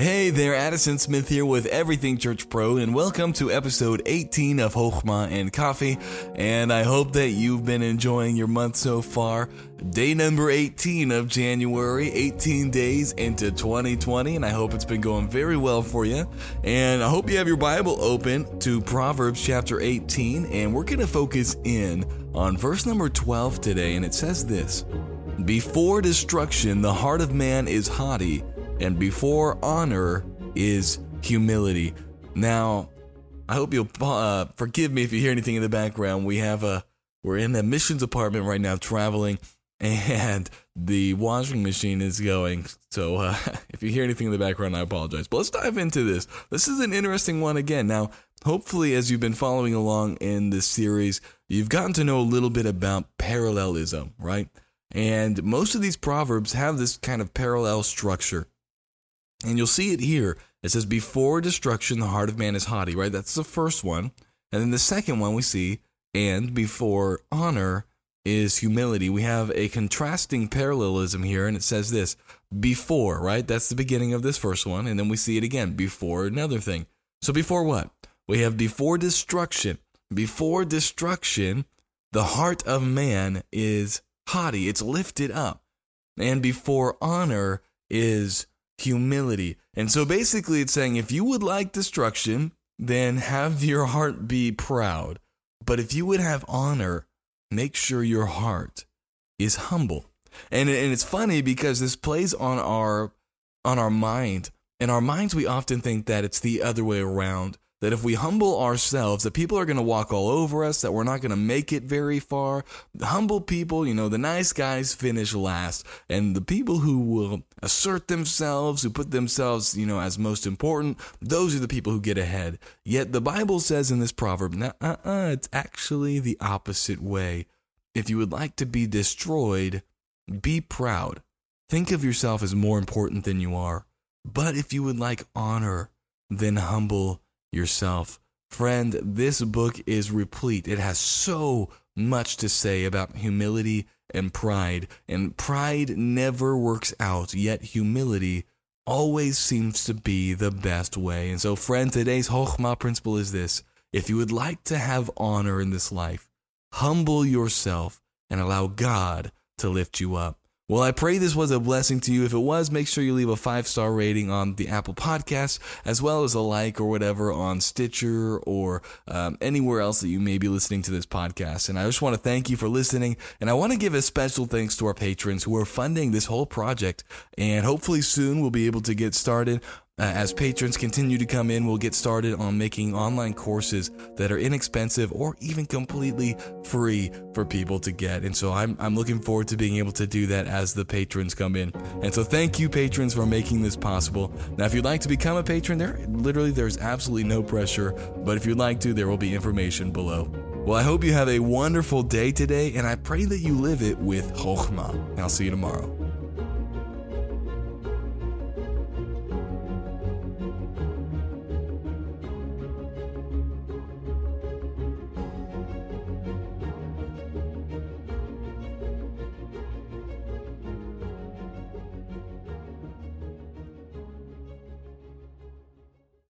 Hey there, Addison Smith here with Everything Church Pro, and welcome to episode 18 of Hochma and Coffee. And I hope that you've been enjoying your month so far. Day number 18 of January, 18 days into 2020, and I hope it's been going very well for you. And I hope you have your Bible open to Proverbs chapter 18, and we're going to focus in on verse number 12 today, and it says this Before destruction, the heart of man is haughty and before honor is humility. Now, I hope you'll uh, forgive me if you hear anything in the background. We have a we're in the missions apartment right now, traveling, and the washing machine is going. So uh, if you hear anything in the background, I apologize. But let's dive into this. This is an interesting one again. Now, hopefully, as you've been following along in this series, you've gotten to know a little bit about parallelism, right? And most of these proverbs have this kind of parallel structure. And you'll see it here. It says, Before destruction, the heart of man is haughty, right? That's the first one. And then the second one we see, and before honor is humility. We have a contrasting parallelism here, and it says this before, right? That's the beginning of this first one. And then we see it again before another thing. So before what? We have before destruction. Before destruction, the heart of man is haughty, it's lifted up. And before honor is humility. And so basically, it's saying if you would like destruction, then have your heart be proud. But if you would have honor, make sure your heart is humble. And, and it's funny because this plays on our on our mind. In our minds, we often think that it's the other way around that if we humble ourselves, that people are going to walk all over us, that we're not going to make it very far. Humble people, you know, the nice guys finish last, and the people who will assert themselves, who put themselves, you know, as most important, those are the people who get ahead. Yet the Bible says in this proverb, uh-uh, it's actually the opposite way. If you would like to be destroyed, be proud. Think of yourself as more important than you are. But if you would like honor, then humble yourself. Friend, this book is replete. It has so much to say about humility and pride, and pride never works out, yet humility always seems to be the best way. And so, friend, today's Hochma principle is this if you would like to have honor in this life, humble yourself and allow God to lift you up. Well, I pray this was a blessing to you. If it was, make sure you leave a five star rating on the Apple Podcast, as well as a like or whatever on Stitcher or um, anywhere else that you may be listening to this podcast. And I just want to thank you for listening. And I want to give a special thanks to our patrons who are funding this whole project. And hopefully soon we'll be able to get started Uh, as patrons continue to come in, we'll get started on making online courses that are inexpensive or even completely free for people to get. And so I'm, I'm looking forward to being able to do that as the patrons come in. And so thank you, patrons, for making this possible. Now, if you'd like to become a patron, there literally there's absolutely no pressure. But if you'd like to, there will be information below. Well, I hope you have a wonderful day today, and I pray that you live it with Chokhmah. I'll see you tomorrow.